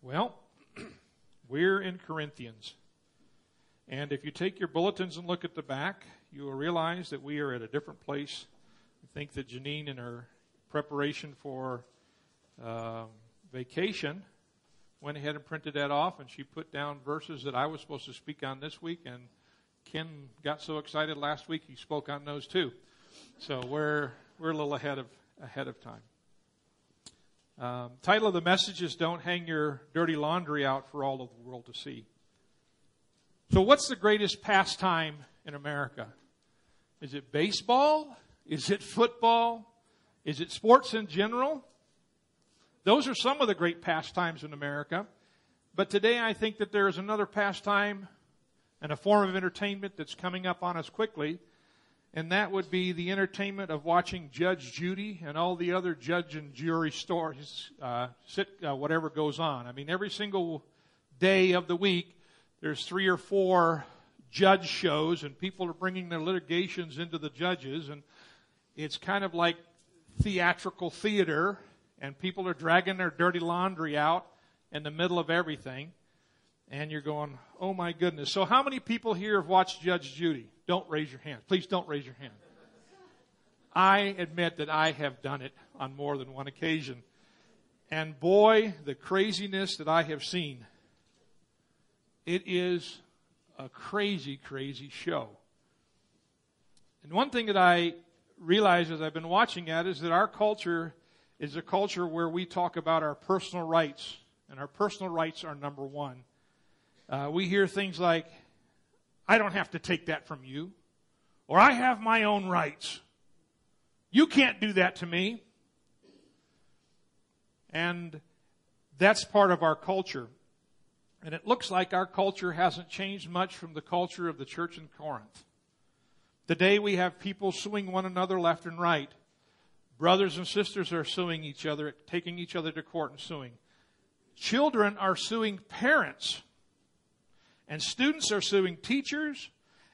Well, we're in Corinthians. And if you take your bulletins and look at the back, you will realize that we are at a different place. I think that Janine, in her preparation for um, vacation, went ahead and printed that off, and she put down verses that I was supposed to speak on this week. And Ken got so excited last week he spoke on those too. So we're we're a little ahead of ahead of time. Um, title of the message is "Don't Hang Your Dirty Laundry Out for All of the World to See." So, what's the greatest pastime in America? Is it baseball? Is it football? Is it sports in general? Those are some of the great pastimes in America. But today I think that there is another pastime and a form of entertainment that's coming up on us quickly, and that would be the entertainment of watching Judge Judy and all the other judge and jury stories, uh, sit, uh, whatever goes on. I mean, every single day of the week, there's three or four judge shows, and people are bringing their litigations into the judges, and it's kind of like theatrical theater, and people are dragging their dirty laundry out in the middle of everything, and you're going, oh my goodness. So, how many people here have watched Judge Judy? Don't raise your hand. Please don't raise your hand. I admit that I have done it on more than one occasion. And boy, the craziness that I have seen. It is a crazy, crazy show. And one thing that I realize as I've been watching that is that our culture is a culture where we talk about our personal rights, and our personal rights are number one. Uh, we hear things like, I don't have to take that from you, or I have my own rights. You can't do that to me. And that's part of our culture. And it looks like our culture hasn't changed much from the culture of the church in Corinth. Today we have people suing one another left and right. Brothers and sisters are suing each other, taking each other to court and suing. Children are suing parents. And students are suing teachers.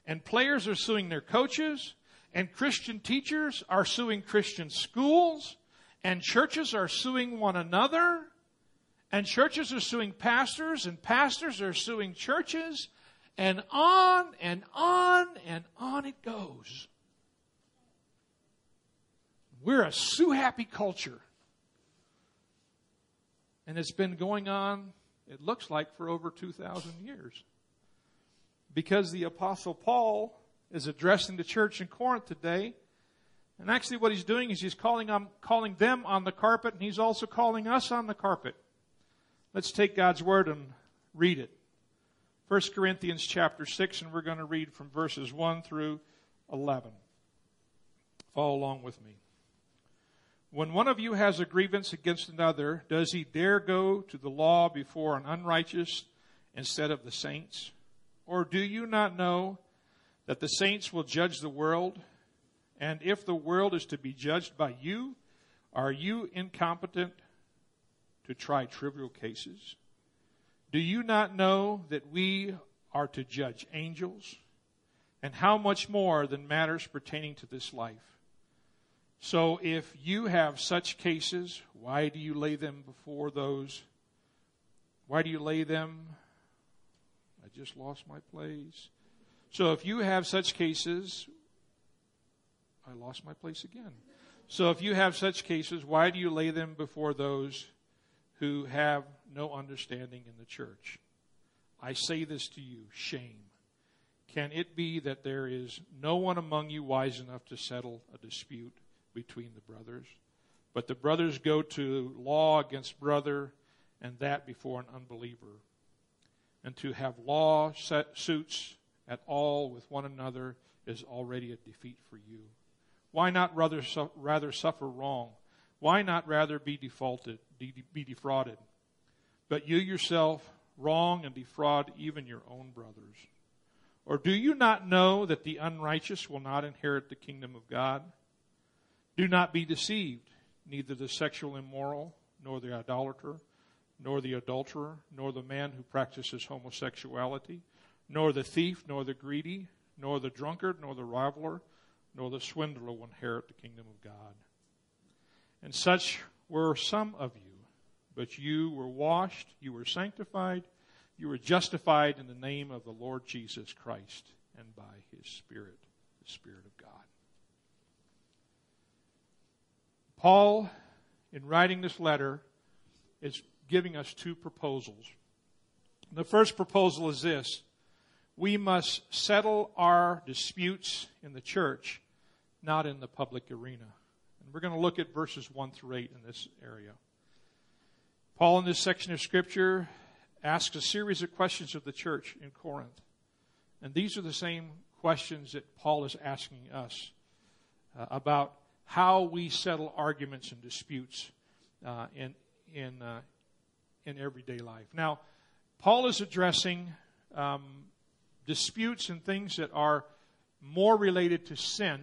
And players are suing their coaches. And Christian teachers are suing Christian schools. And churches are suing one another. And churches are suing pastors, and pastors are suing churches, and on and on and on it goes. We're a sue happy culture. And it's been going on, it looks like, for over 2,000 years. Because the Apostle Paul is addressing the church in Corinth today. And actually, what he's doing is he's calling, on, calling them on the carpet, and he's also calling us on the carpet. Let's take God's word and read it. 1 Corinthians chapter 6, and we're going to read from verses 1 through 11. Follow along with me. When one of you has a grievance against another, does he dare go to the law before an unrighteous instead of the saints? Or do you not know that the saints will judge the world? And if the world is to be judged by you, are you incompetent to try trivial cases? Do you not know that we are to judge angels? And how much more than matters pertaining to this life? So if you have such cases, why do you lay them before those? Why do you lay them? Just lost my place. So if you have such cases, I lost my place again. So if you have such cases, why do you lay them before those who have no understanding in the church. I say this to you shame. Can it be that there is no one among you wise enough to settle a dispute between the brothers? But the brothers go to law against brother, and that before an unbeliever. And to have law suits at all with one another is already a defeat for you. Why not rather, rather suffer wrong? Why not rather be defaulted, be defrauded? But you yourself wrong and defraud even your own brothers. Or do you not know that the unrighteous will not inherit the kingdom of God? Do not be deceived. Neither the sexual immoral, nor the idolater, nor the adulterer, nor the man who practices homosexuality, nor the thief, nor the greedy, nor the drunkard, nor the rivaler, nor the swindler will inherit the kingdom of God. And such were some of you. but you were washed, you were sanctified, you were justified in the name of the Lord Jesus Christ and by his Spirit, the Spirit of God. Paul, in writing this letter, is giving us two proposals. The first proposal is this we must settle our disputes in the church, not in the public arena. And we're going to look at verses 1 through 8 in this area. Paul, in this section of Scripture, asks a series of questions of the church in Corinth. And these are the same questions that Paul is asking us uh, about how we settle arguments and disputes uh, in, in, uh, in everyday life. Now, Paul is addressing um, disputes and things that are more related to sin.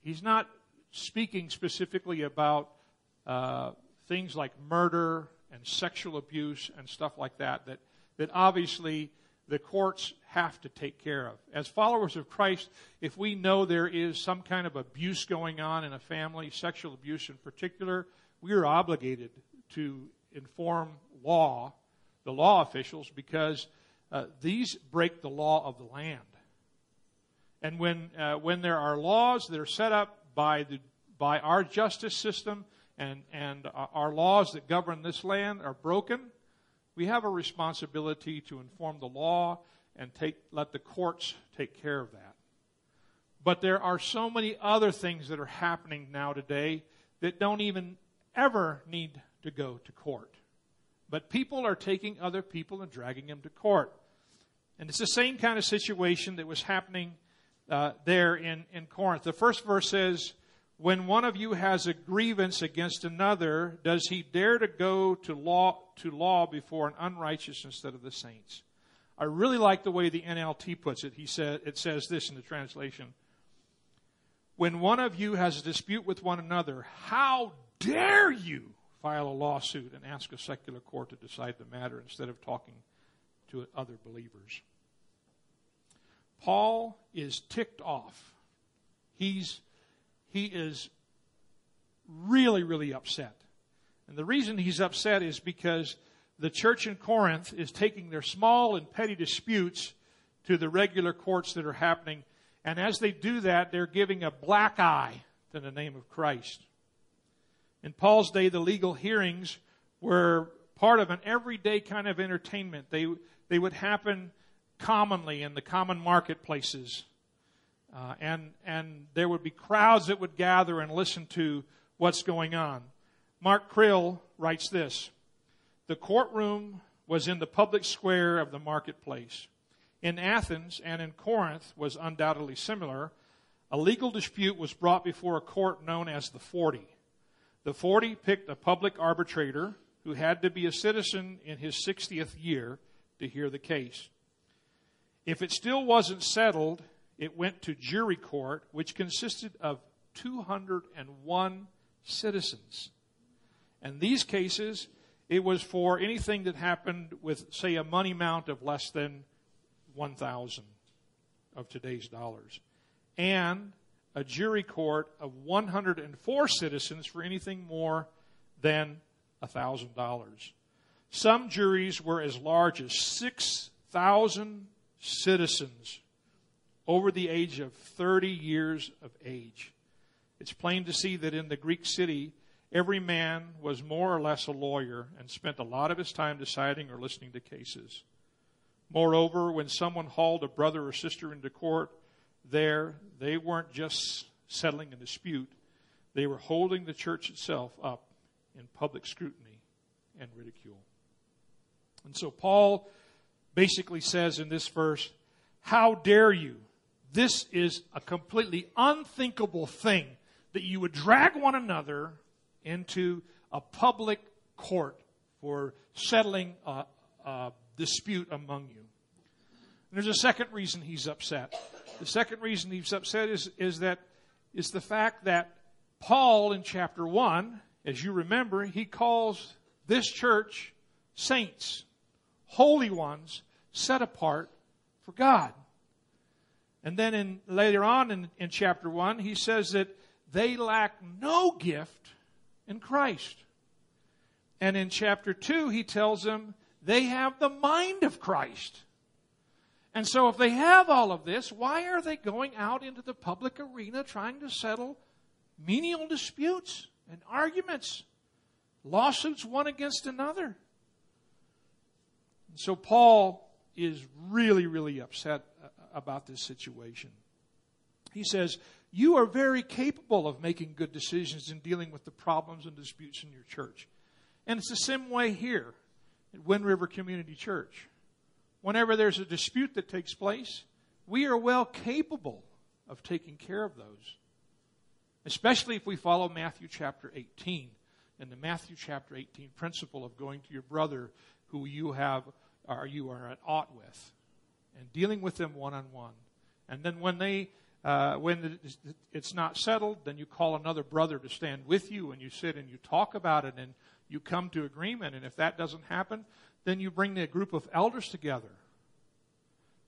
He's not speaking specifically about uh, things like murder and sexual abuse and stuff like that, that, that obviously the courts have to take care of. As followers of Christ, if we know there is some kind of abuse going on in a family, sexual abuse in particular, we are obligated to inform law, the law officials, because uh, these break the law of the land. And when, uh, when there are laws that are set up by, the, by our justice system and, and our laws that govern this land are broken, we have a responsibility to inform the law and take, let the courts take care of that. But there are so many other things that are happening now today that don't even ever need to go to court. But people are taking other people and dragging them to court. And it's the same kind of situation that was happening uh, there in, in Corinth. The first verse says, when one of you has a grievance against another, does he dare to go to law, to law before an unrighteous instead of the saints? I really like the way the NLT puts it. He said, it says this in the translation. When one of you has a dispute with one another, how dare you file a lawsuit and ask a secular court to decide the matter instead of talking to other believers? Paul is ticked off. He's he is really, really upset. And the reason he's upset is because the church in Corinth is taking their small and petty disputes to the regular courts that are happening. And as they do that, they're giving a black eye to the name of Christ. In Paul's day, the legal hearings were part of an everyday kind of entertainment. They, they would happen commonly in the common marketplaces. Uh, and, and there would be crowds that would gather and listen to what's going on. Mark Krill writes this The courtroom was in the public square of the marketplace. In Athens and in Corinth was undoubtedly similar. A legal dispute was brought before a court known as the Forty. The Forty picked a public arbitrator who had to be a citizen in his 60th year to hear the case. If it still wasn't settled, it went to jury court, which consisted of 201 citizens. And these cases, it was for anything that happened with, say, a money amount of less than 1,000 of today's dollars. And a jury court of 104 citizens for anything more than $1,000. Some juries were as large as 6,000 citizens over the age of 30 years of age. It's plain to see that in the Greek city, every man was more or less a lawyer and spent a lot of his time deciding or listening to cases. Moreover, when someone hauled a brother or sister into court, there they weren't just settling a dispute, they were holding the church itself up in public scrutiny and ridicule. And so Paul basically says in this verse, How dare you? This is a completely unthinkable thing that you would drag one another into a public court for settling a, a dispute among you. And there's a second reason he's upset. The second reason he's upset is, is that is the fact that Paul in chapter 1, as you remember, he calls this church saints, holy ones, set apart for God. And then in, later on in, in chapter 1, he says that they lack no gift in Christ. And in chapter 2, he tells them they have the mind of Christ. And so if they have all of this, why are they going out into the public arena trying to settle menial disputes and arguments, lawsuits one against another? And so Paul is really, really upset uh, about this situation. He says, You are very capable of making good decisions in dealing with the problems and disputes in your church. And it's the same way here at Wind River Community Church. Whenever there's a dispute that takes place, we are well capable of taking care of those. Especially if we follow Matthew chapter 18 and the Matthew chapter 18 principle of going to your brother who you have or you are at ought with and dealing with them one on one. And then when they uh, when it's not settled, then you call another brother to stand with you and you sit and you talk about it and you come to agreement. And if that doesn't happen, then you bring the group of elders together.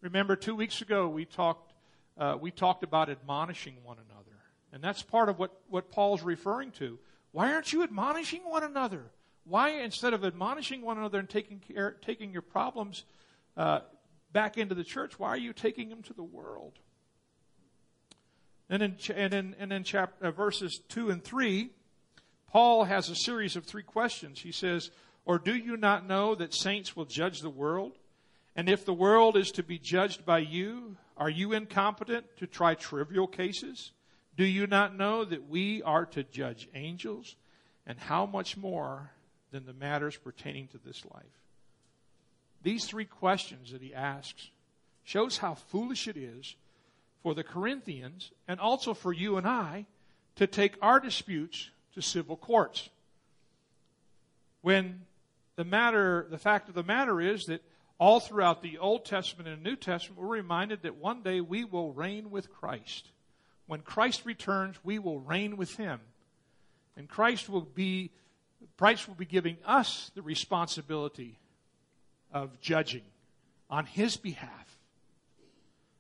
Remember, two weeks ago we talked uh, we talked about admonishing one another, and that's part of what what Paul's referring to. Why aren't you admonishing one another? Why, instead of admonishing one another and taking care, taking your problems uh, back into the church, why are you taking them to the world? And in, and in, and in chapter, uh, verses 2 and 3, Paul has a series of three questions. He says, Or do you not know that saints will judge the world? And if the world is to be judged by you, are you incompetent to try trivial cases? Do you not know that we are to judge angels? And how much more than the matters pertaining to this life? These three questions that he asks shows how foolish it is for the Corinthians and also for you and I to take our disputes to civil courts. When the matter, the fact of the matter is that all throughout the Old Testament and New Testament, we're reminded that one day we will reign with Christ. When Christ returns, we will reign with Him. And Christ will be, Christ will be giving us the responsibility of judging on His behalf.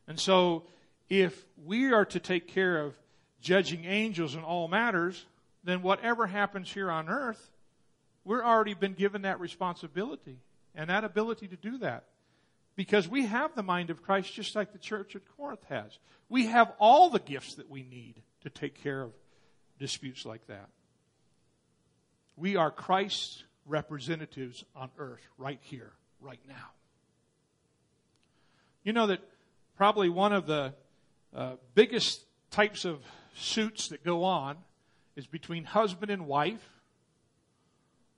And so, if we are to take care of judging angels in all matters, then whatever happens here on earth, we're already been given that responsibility and that ability to do that. Because we have the mind of Christ just like the church at Corinth has. We have all the gifts that we need to take care of disputes like that. We are Christ's representatives on earth right here, right now. You know that probably one of the uh, biggest types of suits that go on is between husband and wife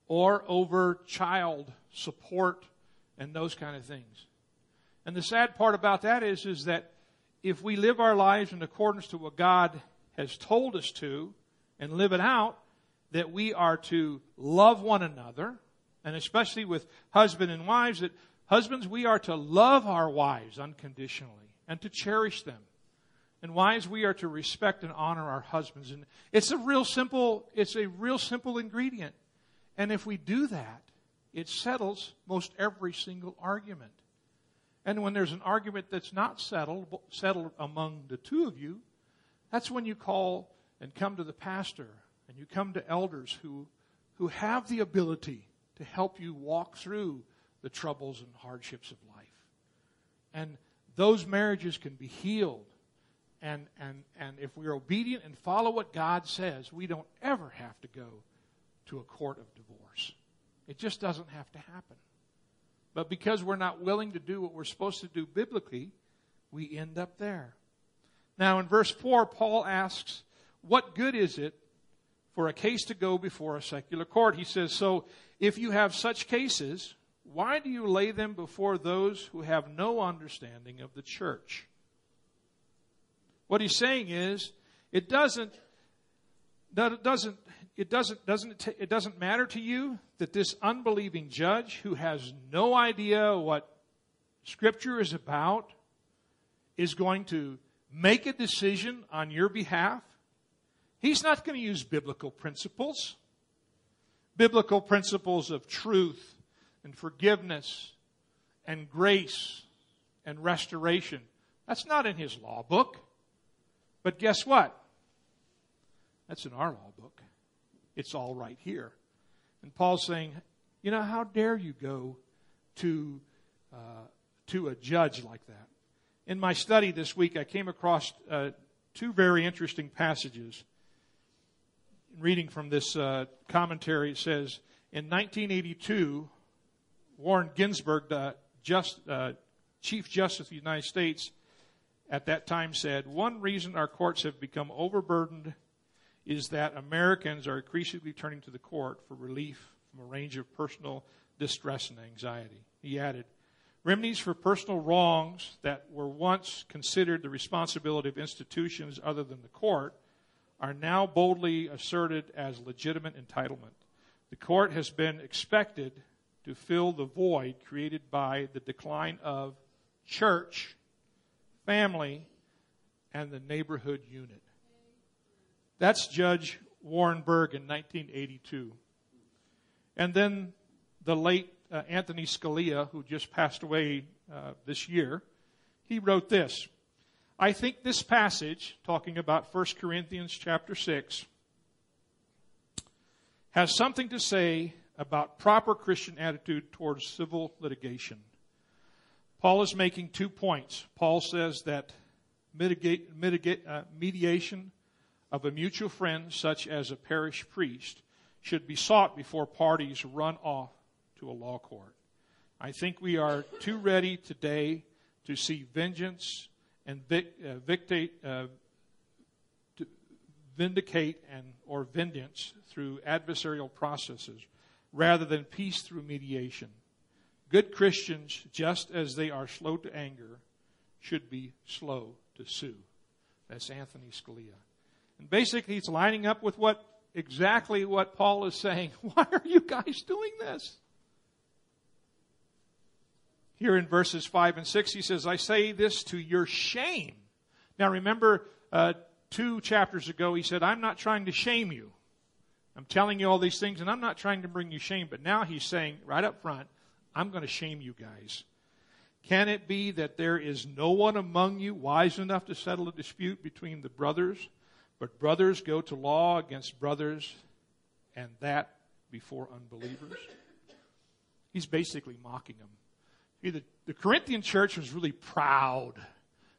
or over child support and those kind of things. And the sad part about that is, is that if we live our lives in accordance to what God has told us to and live it out, that we are to love one another, and especially with husband and wives, that husbands, we are to love our wives unconditionally and to cherish them. And wives, we are to respect and honor our husbands. And it's a real simple, it's a real simple ingredient. And if we do that, it settles most every single argument. And when there's an argument that's not settled, settled among the two of you, that's when you call and come to the pastor and you come to elders who, who have the ability to help you walk through the troubles and hardships of life. And those marriages can be healed and, and, and if we're obedient and follow what God says, we don't ever have to go to a court of divorce. It just doesn't have to happen. But because we're not willing to do what we're supposed to do biblically, we end up there. Now, in verse 4, Paul asks, What good is it for a case to go before a secular court? He says, So if you have such cases, why do you lay them before those who have no understanding of the church? What he's saying is, it doesn't, That it doesn't, it doesn't, doesn't, it doesn't matter to you that this unbelieving judge who has no idea what scripture is about is going to make a decision on your behalf. He's not going to use biblical principles, biblical principles of truth and forgiveness and grace and restoration. That's not in his law book. But guess what? That's in our law book. It's all right here. And Paul's saying, you know, how dare you go to, uh, to a judge like that? In my study this week, I came across uh, two very interesting passages. Reading from this uh, commentary, it says, in 1982, Warren Ginsburg, the just, uh, Chief Justice of the United States, at that time said, One reason our courts have become overburdened is that Americans are increasingly turning to the court for relief from a range of personal distress and anxiety. He added, Remedies for personal wrongs that were once considered the responsibility of institutions other than the court are now boldly asserted as legitimate entitlement. The court has been expected to fill the void created by the decline of church, family, and the neighborhood unit. That's Judge Warren Burger in 1982. And then the late uh, Anthony Scalia, who just passed away uh, this year, he wrote this. I think this passage, talking about 1 Corinthians chapter 6, has something to say about proper Christian attitude towards civil litigation. Paul is making two points. Paul says that mitigate, mitigate, uh, mediation of a mutual friend, such as a parish priest, should be sought before parties run off to a law court. I think we are too ready today to see vengeance and vic, uh, victate, uh, vindicate and or vengeance through adversarial processes rather than peace through mediation. Good Christians, just as they are slow to anger, should be slow to sue. That's Anthony Scalia. And basically, it's lining up with what exactly what Paul is saying. Why are you guys doing this? Here in verses 5 and 6, he says, I say this to your shame. Now remember, uh, two chapters ago, he said, I'm not trying to shame you. I'm telling you all these things, and I'm not trying to bring you shame. But now he's saying, right up front, I'm going to shame you guys. Can it be that there is no one among you wise enough to settle a dispute between the brothers? But brothers go to law against brothers, and that before unbelievers. He's basically mocking them. The, Corinthian church was really proud.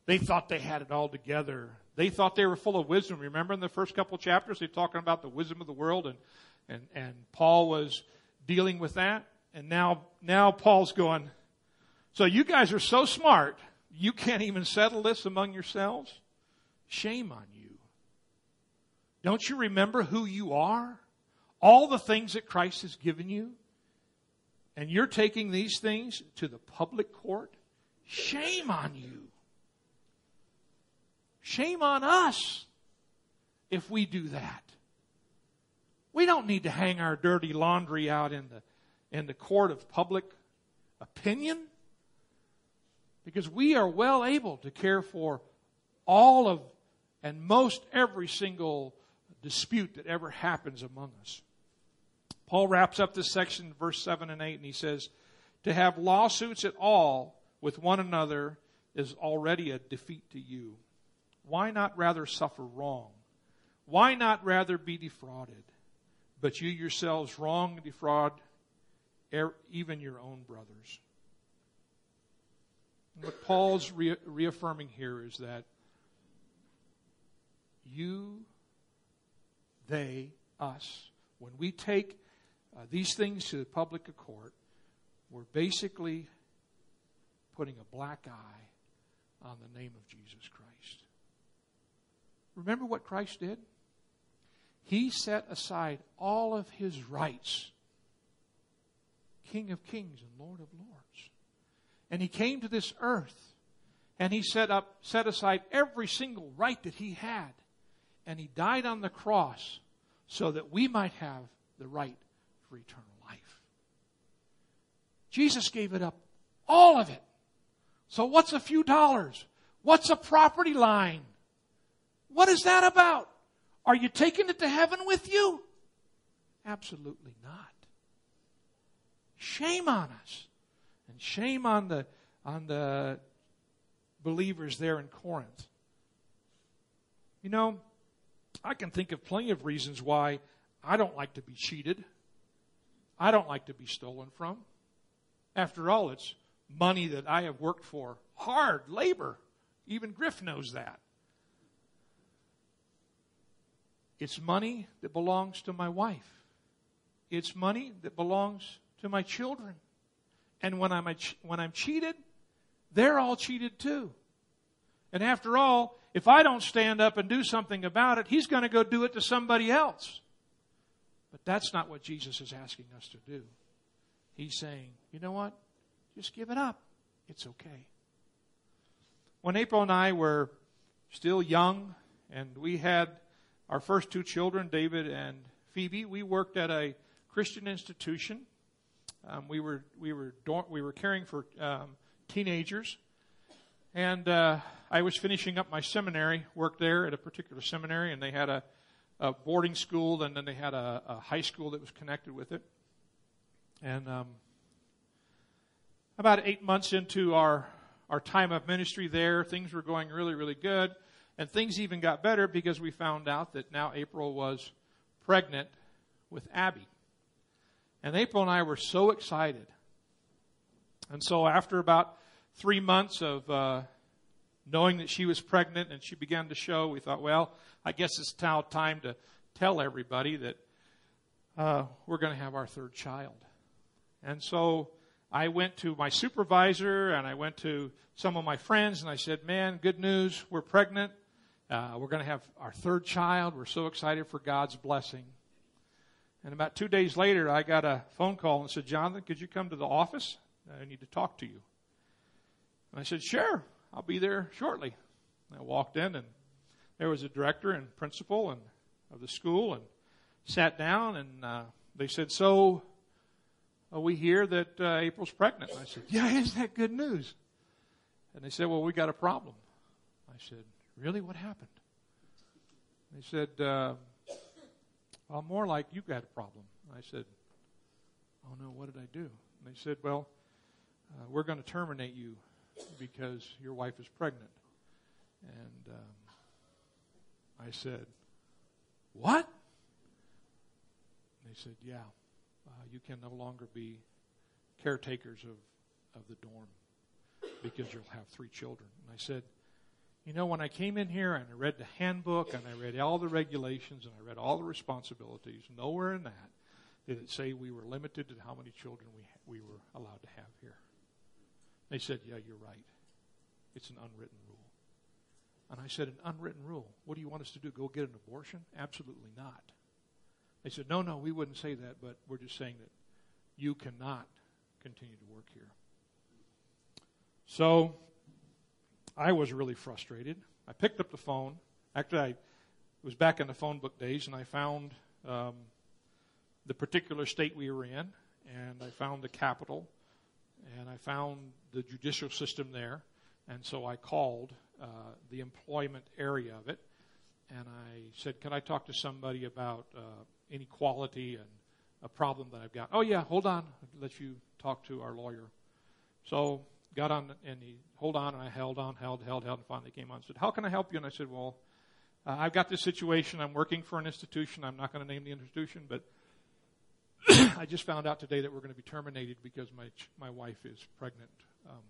They thought they had it all together. They thought they were full of wisdom. Remember in the first couple chapters, they're talking about the wisdom of the world, and, and, and Paul was dealing with that. And now, now Paul's going, so you guys are so smart, you can't even settle this among yourselves? Shame on you. Don't you remember who you are? All the things that Christ has given you? And you're taking these things to the public court? Shame on you. Shame on us if we do that. We don't need to hang our dirty laundry out in the, in the court of public opinion because we are well able to care for all of and most every single dispute that ever happens among us. Paul wraps up this section, verse 7 and 8, and he says, To have lawsuits at all with one another is already a defeat to you. Why not rather suffer wrong? Why not rather be defrauded? But you yourselves wrong and defraud er, even your own brothers. What Paul's re- reaffirming here is that you they, us. When we take uh, these things to the public court, we're basically putting a black eye on the name of Jesus Christ. Remember what Christ did? He set aside all of his rights, King of kings and Lord of lords. And he came to this earth and he set up set aside every single right that he had and he died on the cross so that we might have the right for eternal life. Jesus gave it up, all of it. So what's a few dollars? What's a property line? What is that about? Are you taking it to heaven with you? Absolutely not. Shame on us. And shame on the, on the believers there in Corinth. You know, I can think of plenty of reasons why I don't like to be cheated. I don't like to be stolen from. After all, it's money that I have worked for. Hard labor. Even Griff knows that. It's money that belongs to my wife. It's money that belongs to my children. And when I'm, when I'm cheated, they're all cheated too. And after all, if I don't stand up and do something about it, he's going to go do it to somebody else. But that's not what Jesus is asking us to do. He's saying, you know what? Just give it up. It's okay. When April and I were still young and we had our first two children, David and Phoebe, we worked at a Christian institution. Um, we were we were we were caring for um, teenagers, and uh, I was finishing up my seminary work there at a particular seminary, and they had a, a boarding school, and then they had a, a, high school that was connected with it. And um, about eight months into our our time of ministry there, things were going really really good, and things even got better because we found out that now April was pregnant with Abby. And April and I were so excited. And so after about three months of uh, knowing that she was pregnant and she began to show, we thought, well, I guess it's now time to tell everybody that uh, we're going to have our third child. And so I went to my supervisor and I went to some of my friends and I said, man, good news, we're pregnant. Uh, we're going to have our third child. We're so excited for God's blessing. And about two days later, I got a phone call and said, Jonathan, could you come to the office? I need to talk to you. And I said, sure, I'll be there shortly. And I walked in and there was a director and principal and of the school and sat down and uh, they said, so uh, we hear that uh, April's pregnant. And I said, yeah, isn't that good news? And they said, well, we got a problem. I said, really? What happened? They said, uh, well, more like you've got a problem. I said, Oh no, what did I do? And they said, Well, uh, we're going to terminate you because your wife is pregnant. And um, I said, What? They said, Yeah, uh, you can no longer be caretakers of, of the dorm because you'll have three children. And I said, you know, when I came in here and I read the handbook and I read all the regulations and I read all the responsibilities, nowhere in that did it say we were limited to how many children we, we were allowed to have here. They said, yeah, you're right. It's an unwritten rule. And I said, an unwritten rule. What do you want us to do? Go get an abortion? Absolutely not. They said, no, no, we wouldn't say that, but we're just saying that you cannot continue to work here. So I was really frustrated. I picked up the phone. Actually, I was back in the phone book days, and I found um, the particular state we were in, and I found the capital, and I found the judicial system there, and so I called uh, the employment area of it, and I said, "Can I talk to somebody about uh, inequality and a problem that I've got?" Oh yeah, hold on. I'll let you talk to our lawyer. So got on and he hold on and I held on, held, held, held, and finally came on and said, How can I help you? And I said, Well, uh, I've got this situation. I'm working for an institution. I'm not going to name the institution, but I just found out today that we're going to be terminated because my my wife is pregnant um,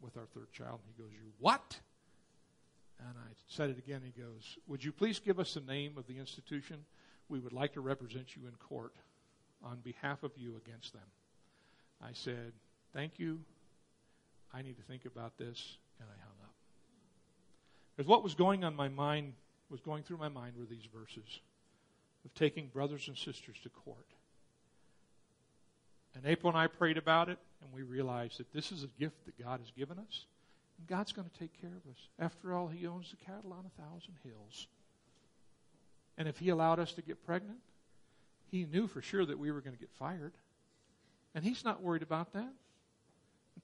with our third child. And he goes, You what? And I said it again. He goes, Would you please give us the name of the institution? We would like to represent you in court on behalf of you against them. I said, Thank you. I need to think about this, and I hung up. Because what was going on my mind, was going through my mind were these verses of taking brothers and sisters to court. And April and I prayed about it, and we realized that this is a gift that God has given us, and God's going to take care of us. After all, He owns the cattle on a thousand hills. And if He allowed us to get pregnant, He knew for sure that we were going to get fired. And He's not worried about that.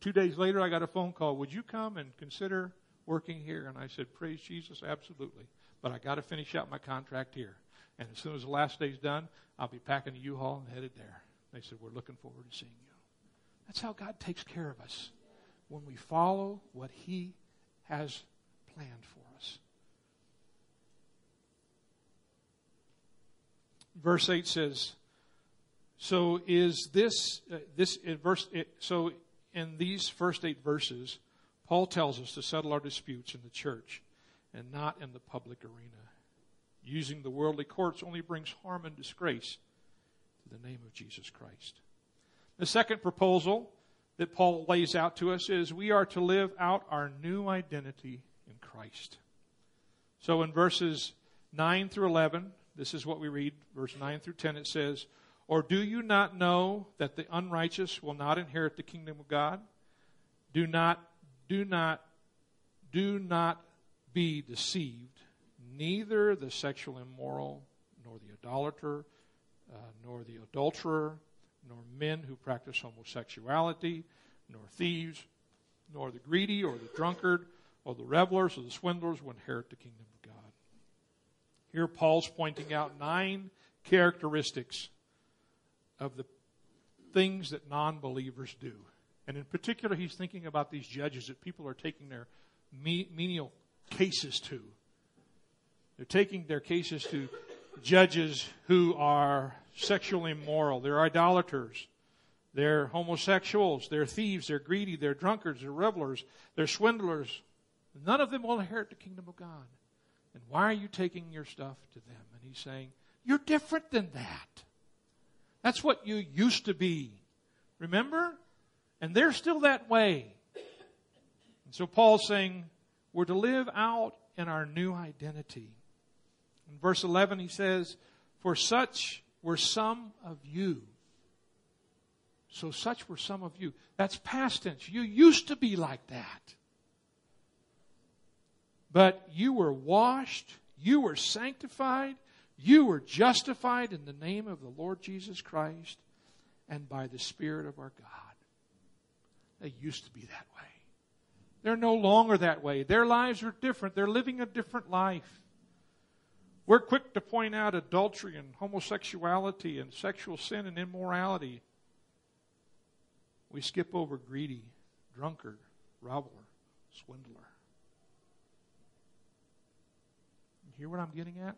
Two days later, I got a phone call. Would you come and consider working here? And I said, Praise Jesus, absolutely. But I got to finish out my contract here. And as soon as the last day's done, I'll be packing a U-Haul and headed there. They said, We're looking forward to seeing you. That's how God takes care of us when we follow what He has planned for us. Verse 8 says, So is this uh, this in verse? It, so in these first eight verses, Paul tells us to settle our disputes in the church and not in the public arena. Using the worldly courts only brings harm and disgrace the name of Jesus Christ. The second proposal that Paul lays out to us is we are to live out our new identity in Christ. So in verses 9 through 11, this is what we read, verse 9 through 10, it says, or do you not know that the unrighteous will not inherit the kingdom of God? Do not, do not, do not be deceived. Neither the sexual immoral, nor the idolater, uh, nor the adulterer, nor men who practice homosexuality, nor thieves, nor the greedy, or the drunkard, or the revelers, or the swindlers will inherit the kingdom of God. Here, Paul's pointing out nine characteristics of the things that non believers do. And in particular, he's thinking about these judges that people are taking their menial cases to. They're taking their cases to judges who are sexually immoral, they're idolaters, they're homosexuals, they're thieves, they're greedy, they're drunkards, they're revelers, they're swindlers. None of them will inherit the kingdom of God. And why are you taking your stuff to them? And he's saying, You're different than that. That's what you used to be. Remember? And they're still that way. And so Paul's saying we're to live out in our new identity. In verse 11, he says, For such were some of you. So such were some of you. That's past tense. You used to be like that. But you were washed, you were sanctified, you were justified in the name of the Lord Jesus Christ and by the Spirit of our God. They used to be that way. They're no longer that way. Their lives are different. They're living a different life. We're quick to point out adultery and homosexuality and sexual sin and immorality. We skip over greedy, drunkard, reveler, swindler. You hear what I'm getting at?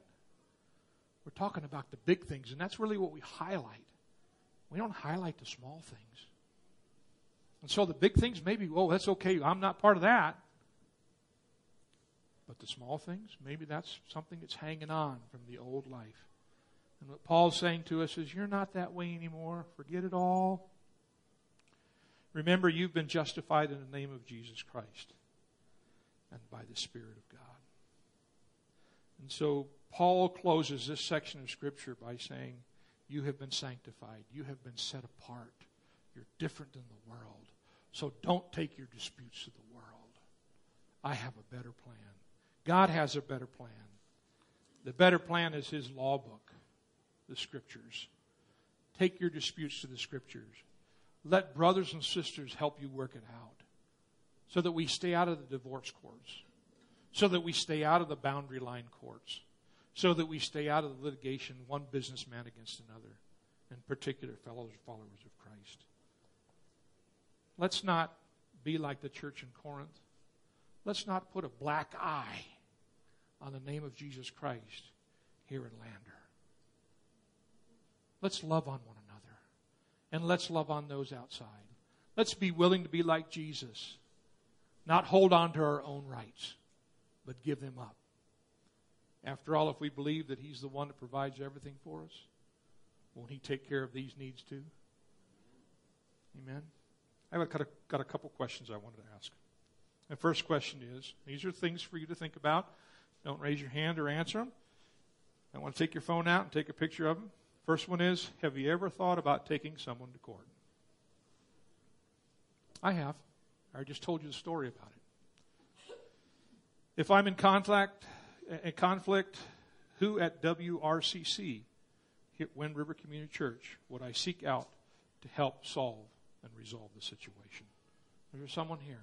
We're talking about the big things, and that's really what we highlight. We don't highlight the small things. And so the big things, maybe, oh, that's okay. I'm not part of that. But the small things, maybe that's something that's hanging on from the old life. And what Paul's saying to us is, you're not that way anymore. Forget it all. Remember, you've been justified in the name of Jesus Christ and by the Spirit of God. And so Paul closes this section of Scripture by saying, You have been sanctified. You have been set apart. You're different than the world. So don't take your disputes to the world. I have a better plan. God has a better plan. The better plan is His law book, the Scriptures. Take your disputes to the Scriptures. Let brothers and sisters help you work it out so that we stay out of the divorce courts, so that we stay out of the boundary line courts so that we stay out of the litigation one businessman against another, in particular fellows followers of Christ. Let's not be like the church in Corinth. Let's not put a black eye on the name of Jesus Christ here in Lander. Let's love on one another. And let's love on those outside. Let's be willing to be like Jesus. Not hold on to our own rights, but give them up. After all, if we believe that He's the one that provides everything for us, won't He take care of these needs too? Amen. I've got a, got a couple questions I wanted to ask. The first question is these are things for you to think about. Don't raise your hand or answer them. I want to take your phone out and take a picture of them. First one is Have you ever thought about taking someone to court? I have. I just told you the story about it. If I'm in conflict a conflict, who at WRCC, Wind River Community Church, would I seek out to help solve and resolve the situation? Is there someone here?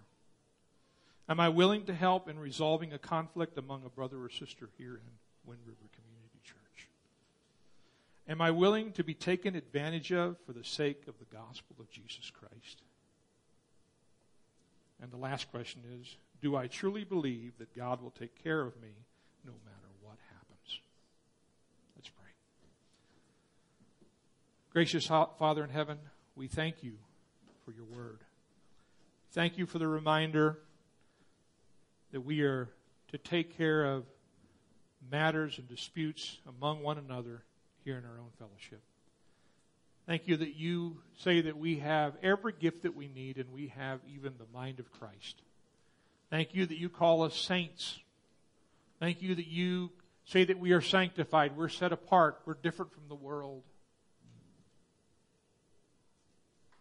Am I willing to help in resolving a conflict among a brother or sister here in Wind River Community Church? Am I willing to be taken advantage of for the sake of the gospel of Jesus Christ? And the last question is Do I truly believe that God will take care of me no matter what happens. Let's pray. Gracious Father in heaven, we thank you for your word. Thank you for the reminder that we are to take care of matters and disputes among one another here in our own fellowship. Thank you that you say that we have every gift that we need and we have even the mind of Christ. Thank you that you call us saints. Thank you that you say that we are sanctified, we're set apart, we're different from the world.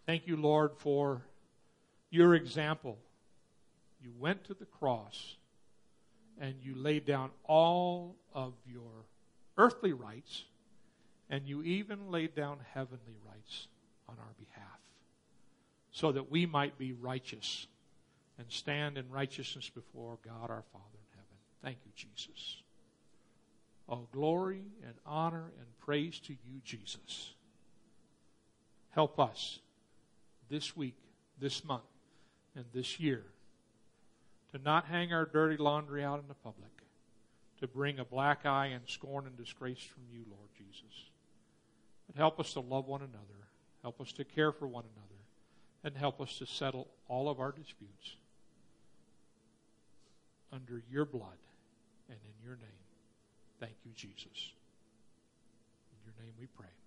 Thank you, Lord, for your example. You went to the cross and you laid down all of your earthly rights and you even laid down heavenly rights on our behalf so that we might be righteous and stand in righteousness before God our Father in heaven. Thank you, Jesus. Oh, glory and honor and praise to you, Jesus. Help us this week, this month, and this year to not hang our dirty laundry out in the public, to bring a black eye and scorn and disgrace from you, Lord Jesus. But help us to love one another, help us to care for one another, and help us to settle all of our disputes under your blood and in your name. Thank you, Jesus. In your name we pray.